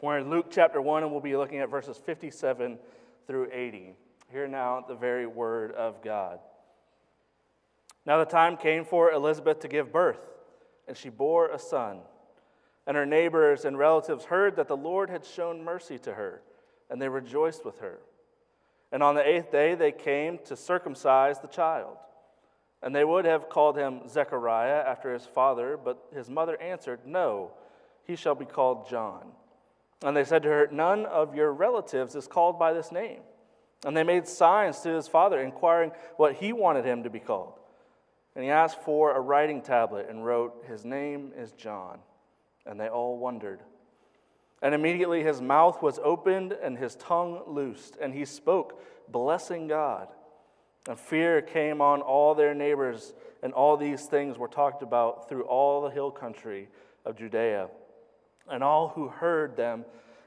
We're in Luke chapter 1, and we'll be looking at verses 57 through 80. Hear now the very word of God. Now the time came for Elizabeth to give birth, and she bore a son. And her neighbors and relatives heard that the Lord had shown mercy to her, and they rejoiced with her. And on the eighth day they came to circumcise the child. And they would have called him Zechariah after his father, but his mother answered, No, he shall be called John. And they said to her, None of your relatives is called by this name. And they made signs to his father, inquiring what he wanted him to be called. And he asked for a writing tablet and wrote, His name is John. And they all wondered. And immediately his mouth was opened and his tongue loosed, and he spoke, blessing God. And fear came on all their neighbors, and all these things were talked about through all the hill country of Judea. And all who heard them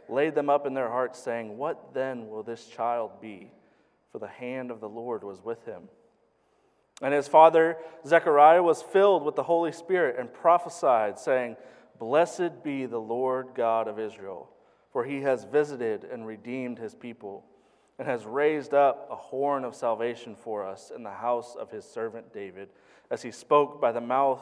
laid them up in their hearts, saying, What then will this child be? For the hand of the Lord was with him. And his father Zechariah was filled with the Holy Spirit and prophesied, saying, Blessed be the Lord God of Israel, for he has visited and redeemed his people, and has raised up a horn of salvation for us in the house of his servant David, as he spoke by the mouth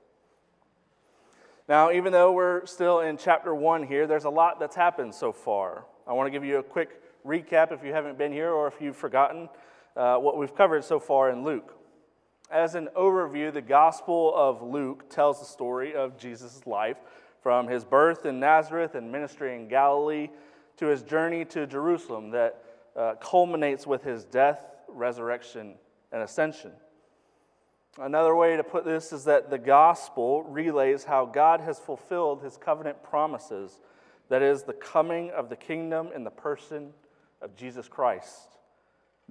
Now, even though we're still in chapter one here, there's a lot that's happened so far. I want to give you a quick recap if you haven't been here or if you've forgotten uh, what we've covered so far in Luke. As an overview, the Gospel of Luke tells the story of Jesus' life from his birth in Nazareth and ministry in Galilee to his journey to Jerusalem that uh, culminates with his death, resurrection, and ascension. Another way to put this is that the gospel relays how God has fulfilled his covenant promises that is, the coming of the kingdom in the person of Jesus Christ.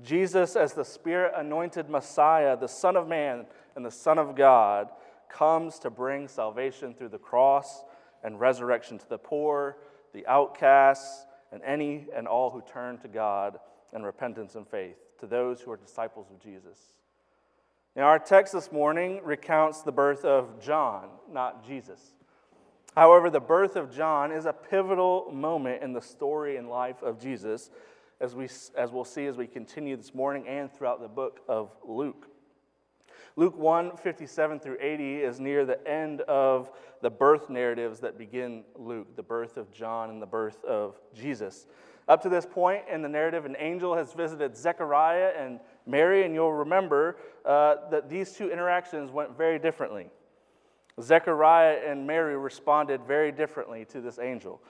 Jesus, as the Spirit anointed Messiah, the Son of Man and the Son of God, comes to bring salvation through the cross and resurrection to the poor, the outcasts, and any and all who turn to God in repentance and faith, to those who are disciples of Jesus. Now, our text this morning recounts the birth of John, not Jesus. However, the birth of John is a pivotal moment in the story and life of Jesus, as, we, as we'll see as we continue this morning and throughout the book of Luke. Luke 1 57 through 80 is near the end of the birth narratives that begin Luke, the birth of John and the birth of Jesus. Up to this point in the narrative, an angel has visited Zechariah and Mary, and you'll remember uh, that these two interactions went very differently. Zechariah and Mary responded very differently to this angel.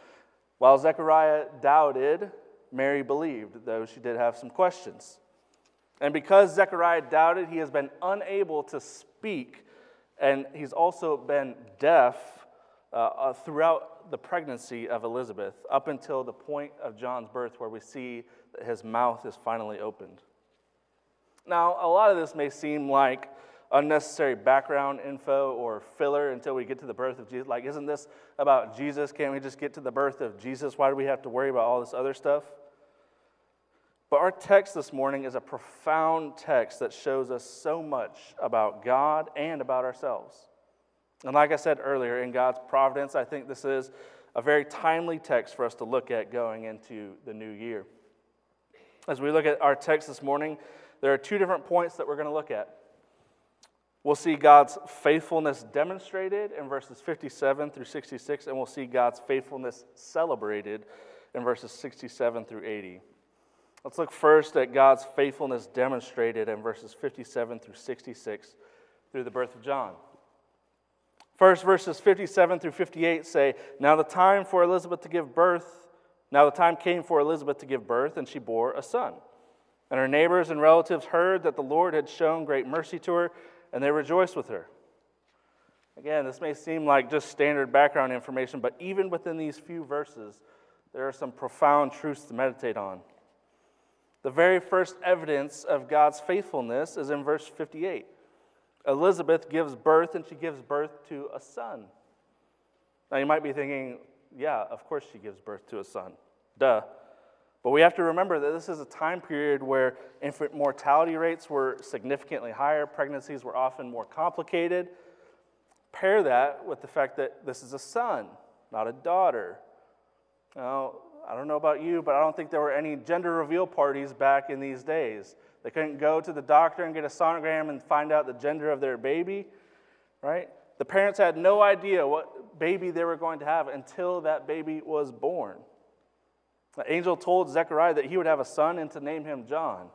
While Zechariah doubted, Mary believed, though she did have some questions. And because Zechariah doubted, he has been unable to speak, and he's also been deaf uh, uh, throughout the pregnancy of Elizabeth, up until the point of John's birth, where we see that his mouth is finally opened. Now, a lot of this may seem like unnecessary background info or filler until we get to the birth of Jesus. Like, isn't this about Jesus? Can't we just get to the birth of Jesus? Why do we have to worry about all this other stuff? But our text this morning is a profound text that shows us so much about God and about ourselves. And like I said earlier, in God's providence, I think this is a very timely text for us to look at going into the new year. As we look at our text this morning, there are two different points that we're going to look at. We'll see God's faithfulness demonstrated in verses 57 through 66, and we'll see God's faithfulness celebrated in verses 67 through 80. Let's look first at God's faithfulness demonstrated in verses 57 through 66 through the birth of John. First, verses 57 through 58 say, Now the time for Elizabeth to give birth, now the time came for Elizabeth to give birth, and she bore a son. And her neighbors and relatives heard that the Lord had shown great mercy to her, and they rejoiced with her. Again, this may seem like just standard background information, but even within these few verses, there are some profound truths to meditate on. The very first evidence of God's faithfulness is in verse 58. Elizabeth gives birth, and she gives birth to a son. Now, you might be thinking, yeah, of course she gives birth to a son. Duh. But we have to remember that this is a time period where infant mortality rates were significantly higher, pregnancies were often more complicated. Pair that with the fact that this is a son, not a daughter. Now, I don't know about you, but I don't think there were any gender reveal parties back in these days. They couldn't go to the doctor and get a sonogram and find out the gender of their baby, right? The parents had no idea what baby they were going to have until that baby was born. The angel told Zechariah that he would have a son and to name him John.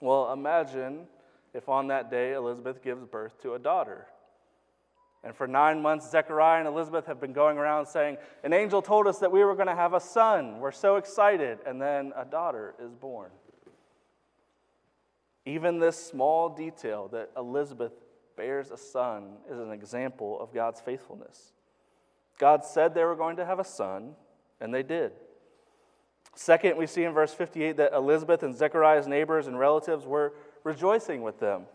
Well, imagine if on that day Elizabeth gives birth to a daughter. And for nine months, Zechariah and Elizabeth have been going around saying, An angel told us that we were going to have a son. We're so excited. And then a daughter is born. Even this small detail that Elizabeth bears a son is an example of God's faithfulness. God said they were going to have a son, and they did. Second, we see in verse 58 that Elizabeth and Zechariah's neighbors and relatives were rejoicing with them.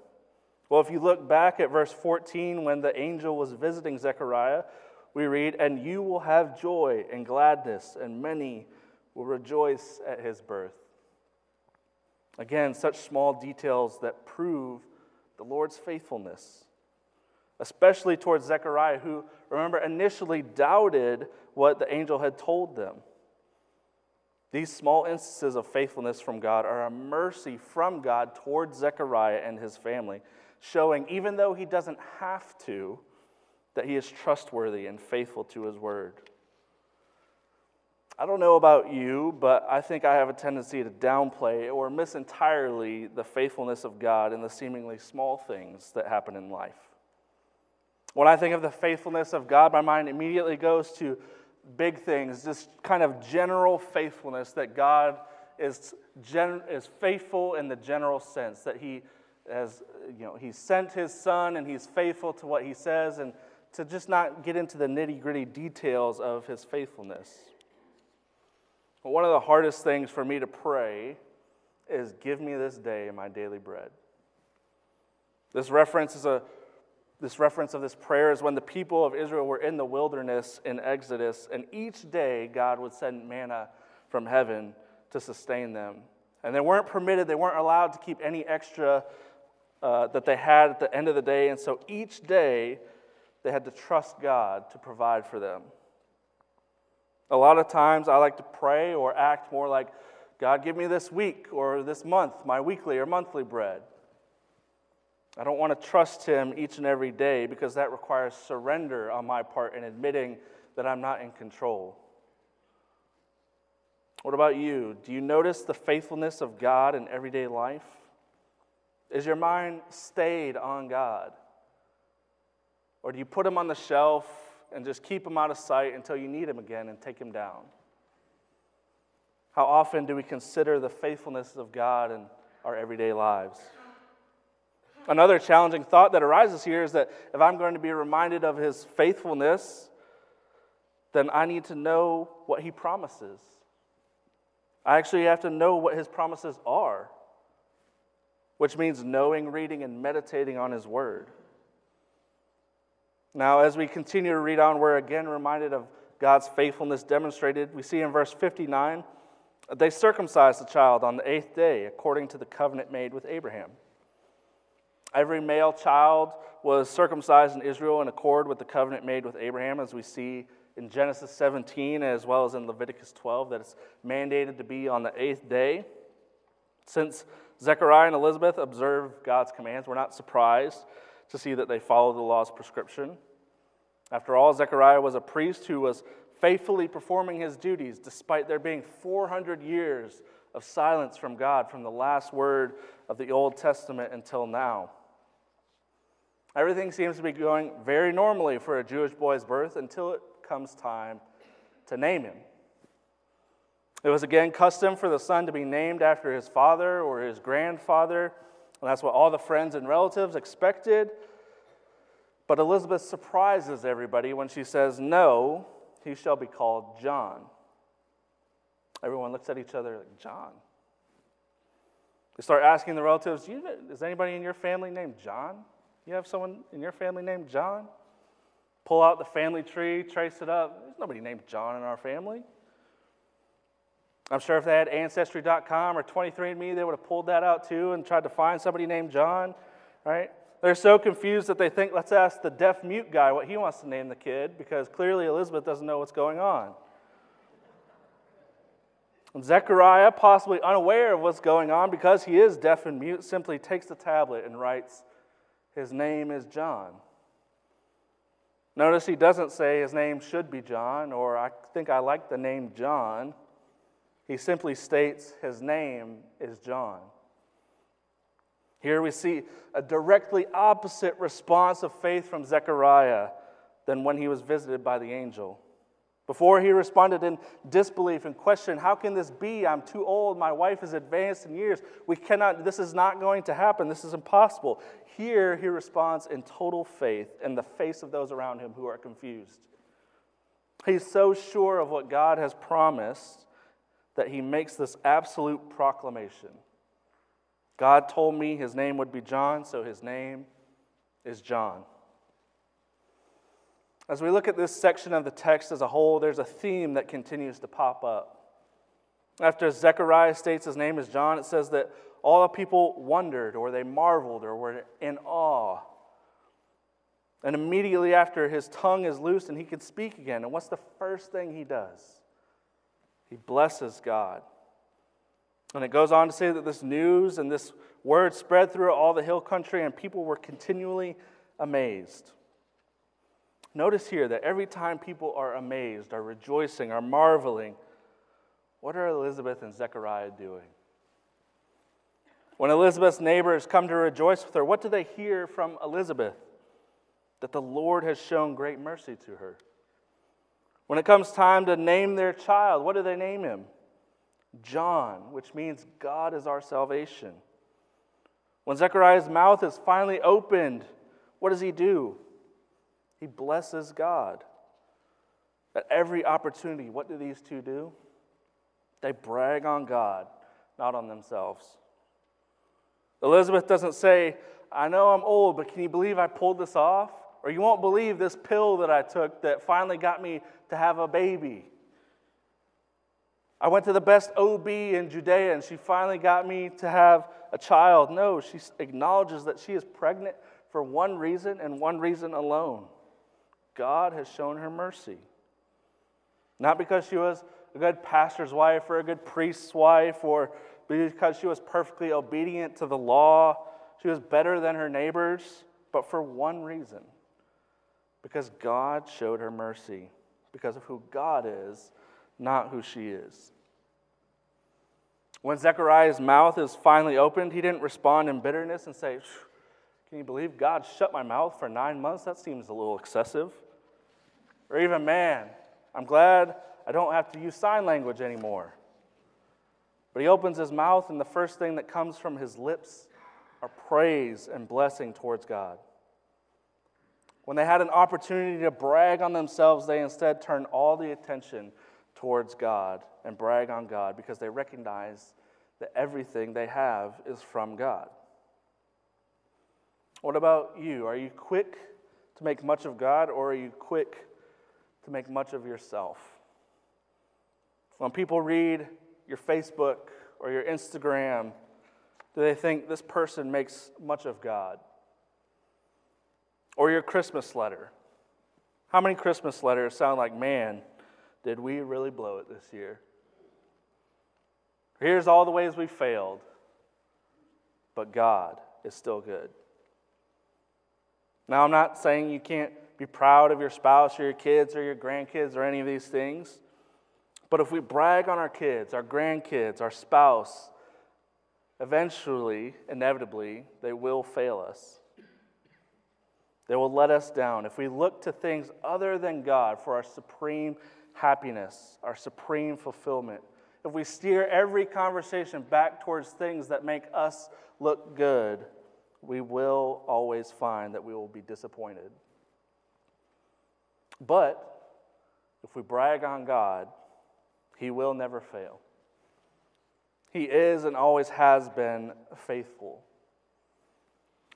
Well, if you look back at verse 14, when the angel was visiting Zechariah, we read, And you will have joy and gladness, and many will rejoice at his birth. Again, such small details that prove the Lord's faithfulness, especially towards Zechariah, who, remember, initially doubted what the angel had told them. These small instances of faithfulness from God are a mercy from God towards Zechariah and his family, showing, even though he doesn't have to, that he is trustworthy and faithful to his word. I don't know about you, but I think I have a tendency to downplay or miss entirely the faithfulness of God in the seemingly small things that happen in life. When I think of the faithfulness of God, my mind immediately goes to big things, just kind of general faithfulness that God is, gen- is faithful in the general sense, that He has, you know, He sent His Son and He's faithful to what He says, and to just not get into the nitty gritty details of His faithfulness. But one of the hardest things for me to pray is give me this day my daily bread. This reference is a this reference of this prayer is when the people of Israel were in the wilderness in Exodus, and each day God would send manna from heaven to sustain them. And they weren't permitted, they weren't allowed to keep any extra uh, that they had at the end of the day. And so each day they had to trust God to provide for them. A lot of times I like to pray or act more like, God, give me this week or this month, my weekly or monthly bread. I don't want to trust Him each and every day because that requires surrender on my part and admitting that I'm not in control. What about you? Do you notice the faithfulness of God in everyday life? Is your mind stayed on God? Or do you put Him on the shelf and just keep him out of sight until you need him again and take him down? How often do we consider the faithfulness of God in our everyday lives? Another challenging thought that arises here is that if I'm going to be reminded of his faithfulness, then I need to know what he promises. I actually have to know what his promises are, which means knowing, reading, and meditating on his word. Now, as we continue to read on, we're again reminded of God's faithfulness demonstrated. We see in verse 59 they circumcised the child on the eighth day according to the covenant made with Abraham. Every male child was circumcised in Israel in accord with the covenant made with Abraham, as we see in Genesis 17 as well as in Leviticus 12, that it's mandated to be on the eighth day. Since Zechariah and Elizabeth observe God's commands, we're not surprised to see that they follow the law's prescription. After all, Zechariah was a priest who was faithfully performing his duties despite there being 400 years of silence from God from the last word of the Old Testament until now. Everything seems to be going very normally for a Jewish boy's birth until it comes time to name him. It was again custom for the son to be named after his father or his grandfather, and that's what all the friends and relatives expected. But Elizabeth surprises everybody when she says, No, he shall be called John. Everyone looks at each other like, John. They start asking the relatives, Is anybody in your family named John? You have someone in your family named John? Pull out the family tree, trace it up. There's nobody named John in our family. I'm sure if they had Ancestry.com or 23andMe, they would have pulled that out too and tried to find somebody named John, right? They're so confused that they think, let's ask the deaf mute guy what he wants to name the kid because clearly Elizabeth doesn't know what's going on. And Zechariah, possibly unaware of what's going on because he is deaf and mute, simply takes the tablet and writes, His name is John. Notice he doesn't say his name should be John or I think I like the name John. He simply states his name is John. Here we see a directly opposite response of faith from Zechariah than when he was visited by the angel. Before he responded in disbelief and questioned, How can this be? I'm too old. My wife is advanced in years. We cannot, this is not going to happen. This is impossible. Here he responds in total faith in the face of those around him who are confused. He's so sure of what God has promised that he makes this absolute proclamation God told me his name would be John, so his name is John. As we look at this section of the text as a whole, there's a theme that continues to pop up. After Zechariah states his name is John, it says that all the people wondered or they marveled or were in awe. And immediately after, his tongue is loosed and he can speak again. And what's the first thing he does? He blesses God. And it goes on to say that this news and this word spread through all the hill country, and people were continually amazed. Notice here that every time people are amazed, are rejoicing, are marveling, what are Elizabeth and Zechariah doing? When Elizabeth's neighbors come to rejoice with her, what do they hear from Elizabeth? That the Lord has shown great mercy to her. When it comes time to name their child, what do they name him? John, which means God is our salvation. When Zechariah's mouth is finally opened, what does he do? He blesses God. At every opportunity, what do these two do? They brag on God, not on themselves. Elizabeth doesn't say, I know I'm old, but can you believe I pulled this off? Or you won't believe this pill that I took that finally got me to have a baby. I went to the best OB in Judea and she finally got me to have a child. No, she acknowledges that she is pregnant for one reason and one reason alone God has shown her mercy. Not because she was a good pastor's wife or a good priest's wife or because she was perfectly obedient to the law. She was better than her neighbors, but for one reason because God showed her mercy, because of who God is, not who she is. When Zechariah's mouth is finally opened, he didn't respond in bitterness and say, Can you believe God shut my mouth for nine months? That seems a little excessive. Or even, man, I'm glad I don't have to use sign language anymore. But he opens his mouth, and the first thing that comes from his lips are praise and blessing towards God. When they had an opportunity to brag on themselves, they instead turned all the attention towards God and brag on God because they recognize that everything they have is from God. What about you? Are you quick to make much of God or are you quick to make much of yourself. When people read your Facebook or your Instagram, do they think this person makes much of God? Or your Christmas letter? How many Christmas letters sound like, man, did we really blow it this year? Here's all the ways we failed, but God is still good. Now, I'm not saying you can't be proud of your spouse or your kids or your grandkids or any of these things. But if we brag on our kids, our grandkids, our spouse, eventually, inevitably, they will fail us. They will let us down. If we look to things other than God for our supreme happiness, our supreme fulfillment, if we steer every conversation back towards things that make us look good, we will always find that we will be disappointed. But if we brag on God, He will never fail. He is and always has been faithful.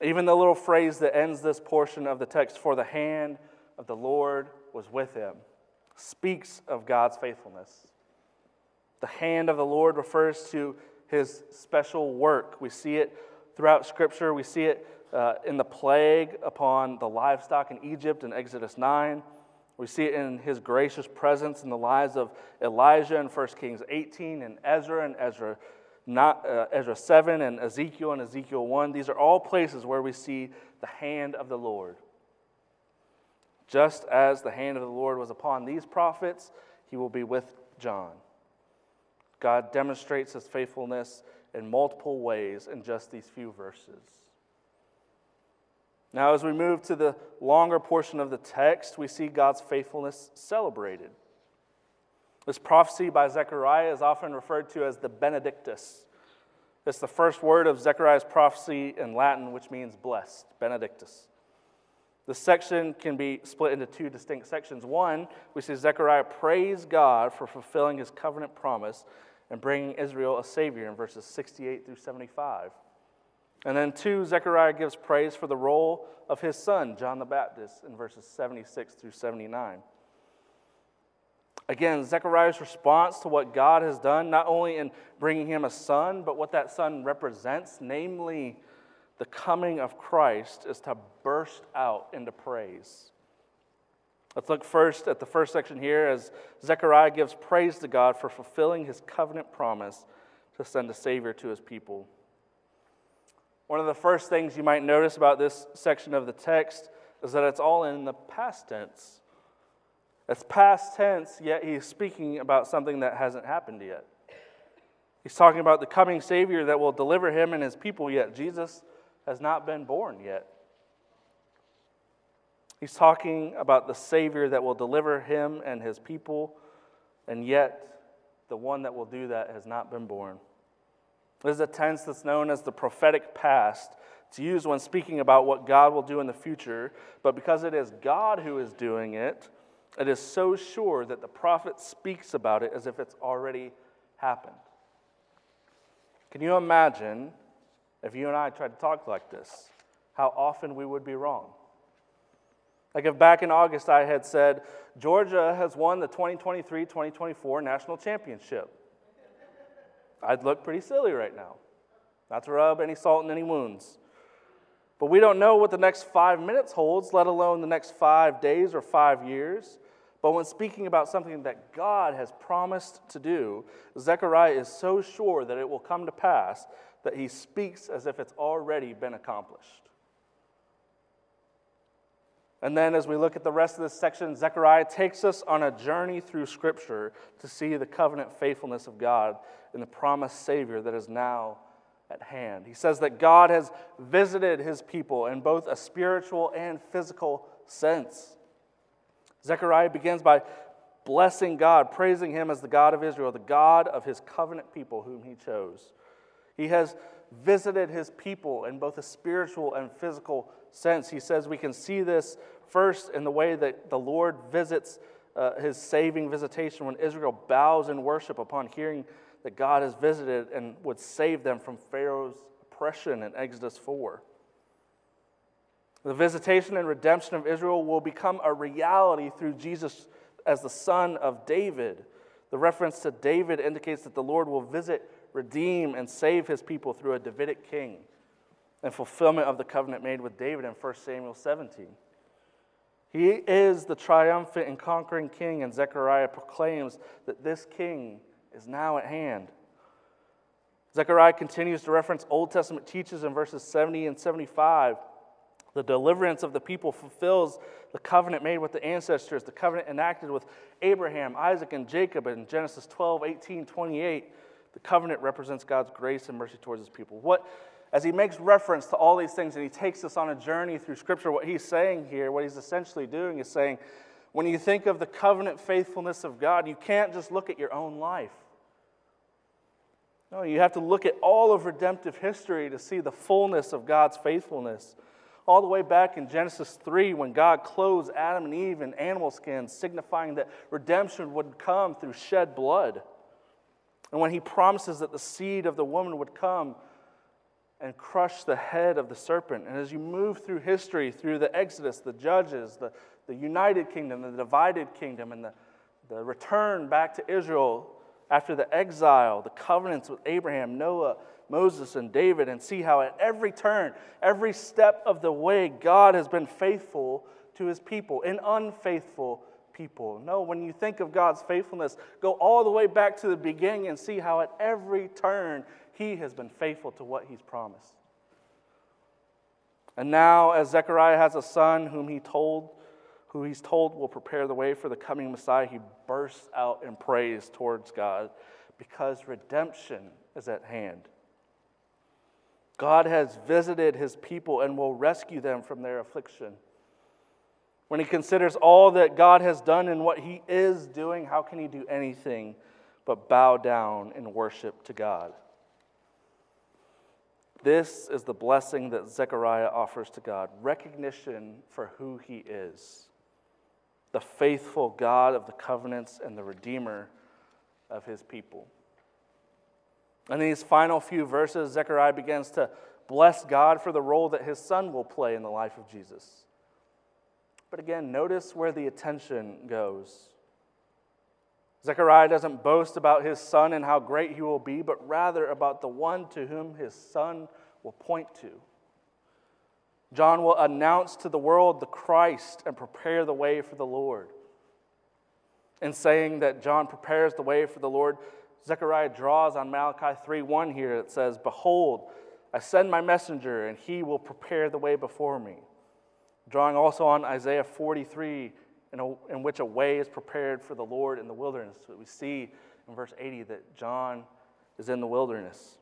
Even the little phrase that ends this portion of the text, for the hand of the Lord was with him, speaks of God's faithfulness. The hand of the Lord refers to his special work. We see it throughout Scripture. We see it uh, in the plague upon the livestock in Egypt in Exodus 9. We see it in his gracious presence in the lives of Elijah in 1 Kings 18 and Ezra and Ezra, not, uh, Ezra 7 and Ezekiel and Ezekiel 1. These are all places where we see the hand of the Lord. Just as the hand of the Lord was upon these prophets, he will be with John. God demonstrates his faithfulness in multiple ways in just these few verses. Now, as we move to the longer portion of the text, we see God's faithfulness celebrated. This prophecy by Zechariah is often referred to as the Benedictus. It's the first word of Zechariah's prophecy in Latin, which means blessed, Benedictus. The section can be split into two distinct sections. One, we see Zechariah praise God for fulfilling his covenant promise and bringing Israel a Savior in verses 68 through 75. And then, two, Zechariah gives praise for the role of his son, John the Baptist, in verses 76 through 79. Again, Zechariah's response to what God has done, not only in bringing him a son, but what that son represents, namely the coming of Christ, is to burst out into praise. Let's look first at the first section here as Zechariah gives praise to God for fulfilling his covenant promise to send a Savior to his people. One of the first things you might notice about this section of the text is that it's all in the past tense. It's past tense, yet he's speaking about something that hasn't happened yet. He's talking about the coming Savior that will deliver him and his people, yet Jesus has not been born yet. He's talking about the Savior that will deliver him and his people, and yet the one that will do that has not been born. This is a tense that's known as the prophetic past. It's used when speaking about what God will do in the future, but because it is God who is doing it, it is so sure that the prophet speaks about it as if it's already happened. Can you imagine if you and I tried to talk like this, how often we would be wrong? Like if back in August I had said, Georgia has won the 2023 2024 national championship. I'd look pretty silly right now. Not to rub any salt in any wounds. But we don't know what the next five minutes holds, let alone the next five days or five years. But when speaking about something that God has promised to do, Zechariah is so sure that it will come to pass that he speaks as if it's already been accomplished. And then, as we look at the rest of this section, Zechariah takes us on a journey through Scripture to see the covenant faithfulness of God in the promised Savior that is now at hand. He says that God has visited his people in both a spiritual and physical sense. Zechariah begins by blessing God, praising him as the God of Israel, the God of his covenant people whom he chose. He has visited his people in both a spiritual and physical sense. He says we can see this first in the way that the Lord visits uh, his saving visitation when Israel bows in worship upon hearing that God has visited and would save them from Pharaoh's oppression in Exodus 4. The visitation and redemption of Israel will become a reality through Jesus as the son of David. The reference to David indicates that the Lord will visit, redeem, and save his people through a Davidic king and fulfillment of the covenant made with David in 1 Samuel 17. He is the triumphant and conquering king, and Zechariah proclaims that this king is now at hand. Zechariah continues to reference Old Testament teachers in verses 70 and 75 The deliverance of the people fulfills the covenant made with the ancestors, the covenant enacted with Abraham, Isaac, and Jacob in Genesis 12, 18, 28. The covenant represents God's grace and mercy towards his people. What, as he makes reference to all these things and he takes us on a journey through Scripture, what he's saying here, what he's essentially doing is saying, when you think of the covenant faithfulness of God, you can't just look at your own life. No, you have to look at all of redemptive history to see the fullness of God's faithfulness. All the way back in Genesis 3, when God clothes Adam and Eve in animal skins, signifying that redemption would come through shed blood. And when he promises that the seed of the woman would come and crush the head of the serpent. And as you move through history, through the Exodus, the Judges, the, the united kingdom, the divided kingdom, and the, the return back to Israel after the exile, the covenants with Abraham, Noah, Moses, and David, and see how at every turn, every step of the way, God has been faithful to his people and unfaithful people. No, when you think of God's faithfulness, go all the way back to the beginning and see how at every turn he has been faithful to what he's promised. And now, as Zechariah has a son whom he told, who he's told will prepare the way for the coming Messiah, he bursts out in praise towards God because redemption is at hand. God has visited his people and will rescue them from their affliction. When he considers all that God has done and what he is doing, how can he do anything but bow down in worship to God? This is the blessing that Zechariah offers to God recognition for who he is the faithful God of the covenants and the Redeemer of his people. In these final few verses, Zechariah begins to bless God for the role that his son will play in the life of Jesus. But again, notice where the attention goes. Zechariah doesn't boast about his son and how great he will be, but rather about the one to whom his son will point to. John will announce to the world the Christ and prepare the way for the Lord. In saying that John prepares the way for the Lord, Zechariah draws on Malachi 3:1 here It says, Behold, I send my messenger, and he will prepare the way before me. Drawing also on Isaiah 43, in, a, in which a way is prepared for the Lord in the wilderness. So we see in verse 80 that John is in the wilderness.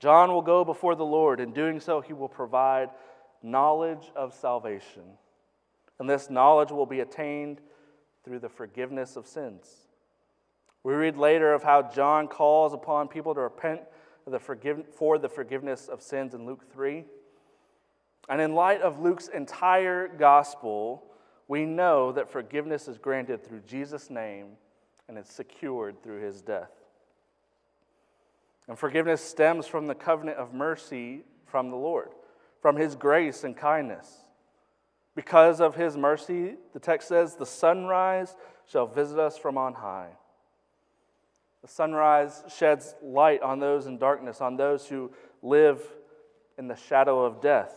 John will go before the Lord. In doing so, he will provide knowledge of salvation. And this knowledge will be attained through the forgiveness of sins. We read later of how John calls upon people to repent for the forgiveness of sins in Luke 3. And in light of Luke's entire gospel, we know that forgiveness is granted through Jesus' name and it's secured through his death. And forgiveness stems from the covenant of mercy from the Lord, from his grace and kindness. Because of his mercy, the text says, the sunrise shall visit us from on high. The sunrise sheds light on those in darkness, on those who live in the shadow of death.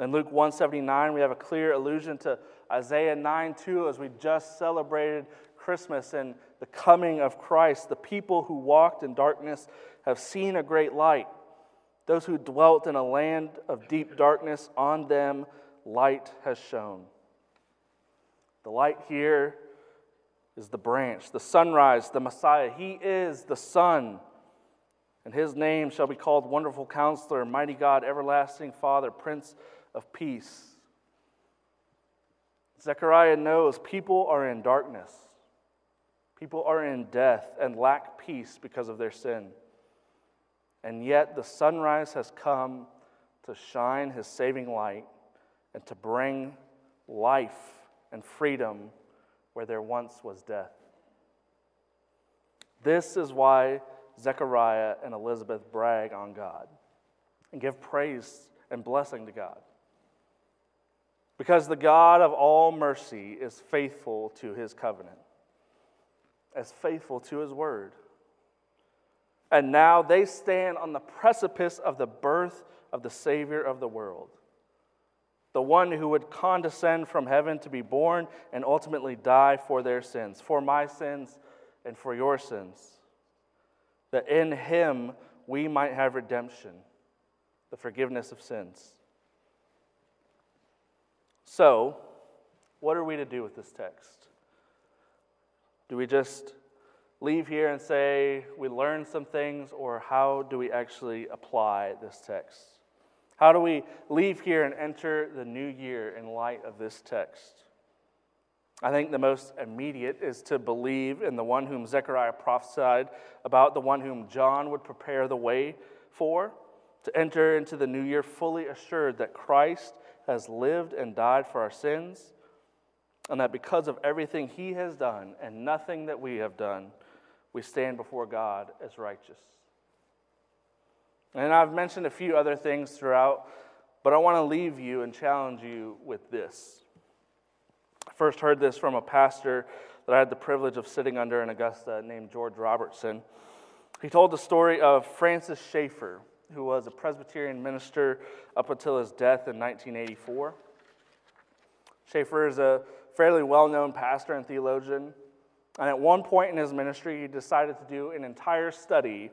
In Luke 179, we have a clear allusion to Isaiah 9 2 as we just celebrated Christmas and the coming of Christ. The people who walked in darkness have seen a great light. Those who dwelt in a land of deep darkness, on them light has shone. The light here is the branch, the sunrise, the Messiah. He is the sun. And his name shall be called Wonderful Counselor, Mighty God, Everlasting Father, Prince of Peace. Zechariah knows people are in darkness. People are in death and lack peace because of their sin. And yet the sunrise has come to shine his saving light and to bring life and freedom where there once was death. This is why Zechariah and Elizabeth brag on God and give praise and blessing to God. Because the God of all mercy is faithful to his covenant as faithful to his word. And now they stand on the precipice of the birth of the Savior of the world, the one who would condescend from heaven to be born and ultimately die for their sins, for my sins and for your sins, that in him we might have redemption, the forgiveness of sins. So, what are we to do with this text? Do we just leave here and say we learned some things, or how do we actually apply this text? How do we leave here and enter the new year in light of this text? I think the most immediate is to believe in the one whom Zechariah prophesied about, the one whom John would prepare the way for, to enter into the new year fully assured that Christ has lived and died for our sins, and that because of everything he has done and nothing that we have done, we stand before God as righteous. And I've mentioned a few other things throughout, but I want to leave you and challenge you with this. I first heard this from a pastor that I had the privilege of sitting under in Augusta named George Robertson. He told the story of Francis Schaeffer, who was a Presbyterian minister up until his death in 1984. Schaeffer is a fairly well known pastor and theologian. And at one point in his ministry, he decided to do an entire study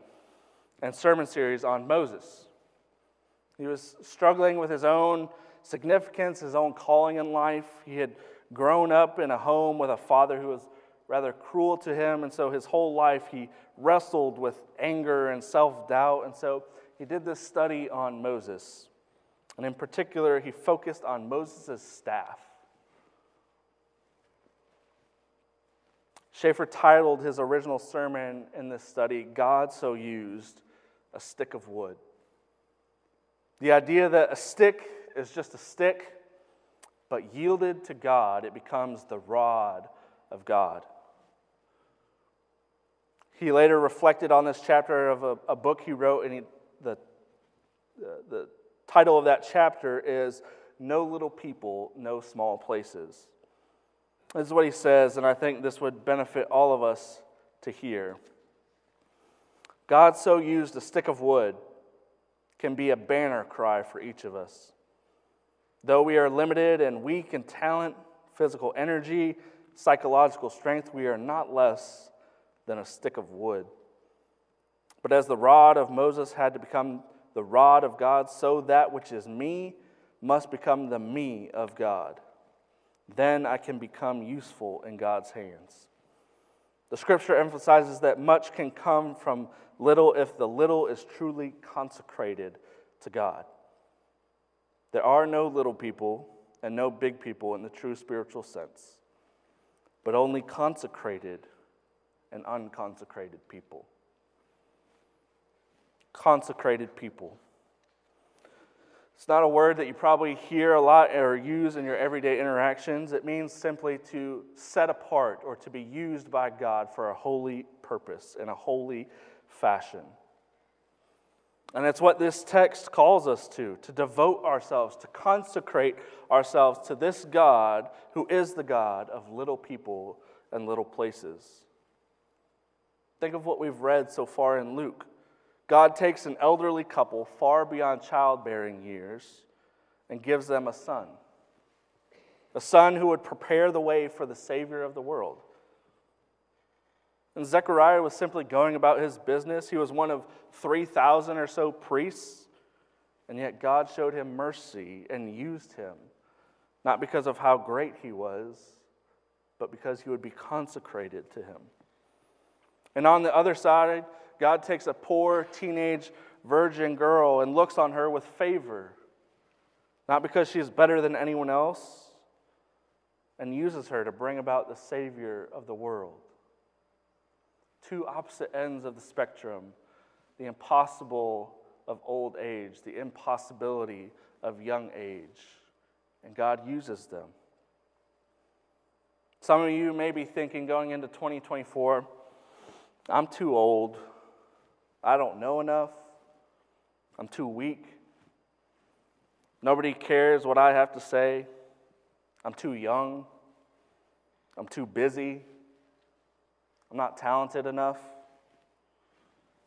and sermon series on Moses. He was struggling with his own significance, his own calling in life. He had grown up in a home with a father who was rather cruel to him, and so his whole life he wrestled with anger and self doubt. And so he did this study on Moses. And in particular, he focused on Moses' staff. Schaeffer titled his original sermon in this study, God So Used a Stick of Wood. The idea that a stick is just a stick, but yielded to God, it becomes the rod of God. He later reflected on this chapter of a, a book he wrote, and he, the, title of that chapter is No Little People, No Small Places. This is what he says, and I think this would benefit all of us to hear. God so used a stick of wood can be a banner cry for each of us. Though we are limited and weak in talent, physical energy, psychological strength, we are not less than a stick of wood. But as the rod of Moses had to become the rod of God, so that which is me must become the me of God. Then I can become useful in God's hands. The scripture emphasizes that much can come from little if the little is truly consecrated to God. There are no little people and no big people in the true spiritual sense, but only consecrated and unconsecrated people. Consecrated people. It's not a word that you probably hear a lot or use in your everyday interactions. It means simply to set apart or to be used by God for a holy purpose in a holy fashion. And it's what this text calls us to to devote ourselves, to consecrate ourselves to this God who is the God of little people and little places. Think of what we've read so far in Luke. God takes an elderly couple far beyond childbearing years and gives them a son. A son who would prepare the way for the Savior of the world. And Zechariah was simply going about his business. He was one of 3,000 or so priests, and yet God showed him mercy and used him, not because of how great he was, but because he would be consecrated to him. And on the other side, God takes a poor teenage virgin girl and looks on her with favor, not because she's better than anyone else, and uses her to bring about the Savior of the world. Two opposite ends of the spectrum the impossible of old age, the impossibility of young age, and God uses them. Some of you may be thinking going into 2024, I'm too old. I don't know enough. I'm too weak. Nobody cares what I have to say. I'm too young. I'm too busy. I'm not talented enough.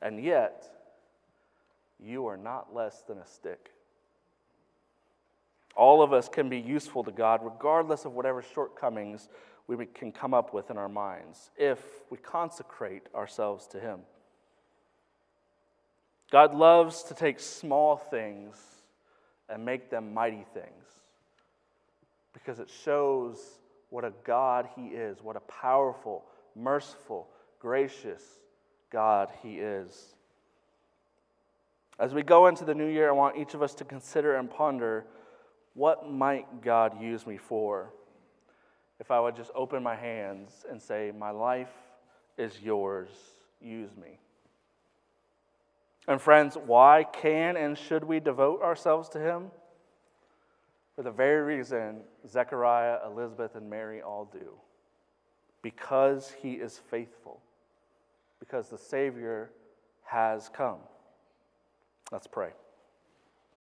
And yet, you are not less than a stick. All of us can be useful to God, regardless of whatever shortcomings we can come up with in our minds, if we consecrate ourselves to Him. God loves to take small things and make them mighty things because it shows what a God He is, what a powerful, merciful, gracious God He is. As we go into the new year, I want each of us to consider and ponder what might God use me for if I would just open my hands and say, My life is yours, use me. And friends, why can and should we devote ourselves to Him? For the very reason Zechariah, Elizabeth, and Mary all do because He is faithful, because the Savior has come. Let's pray.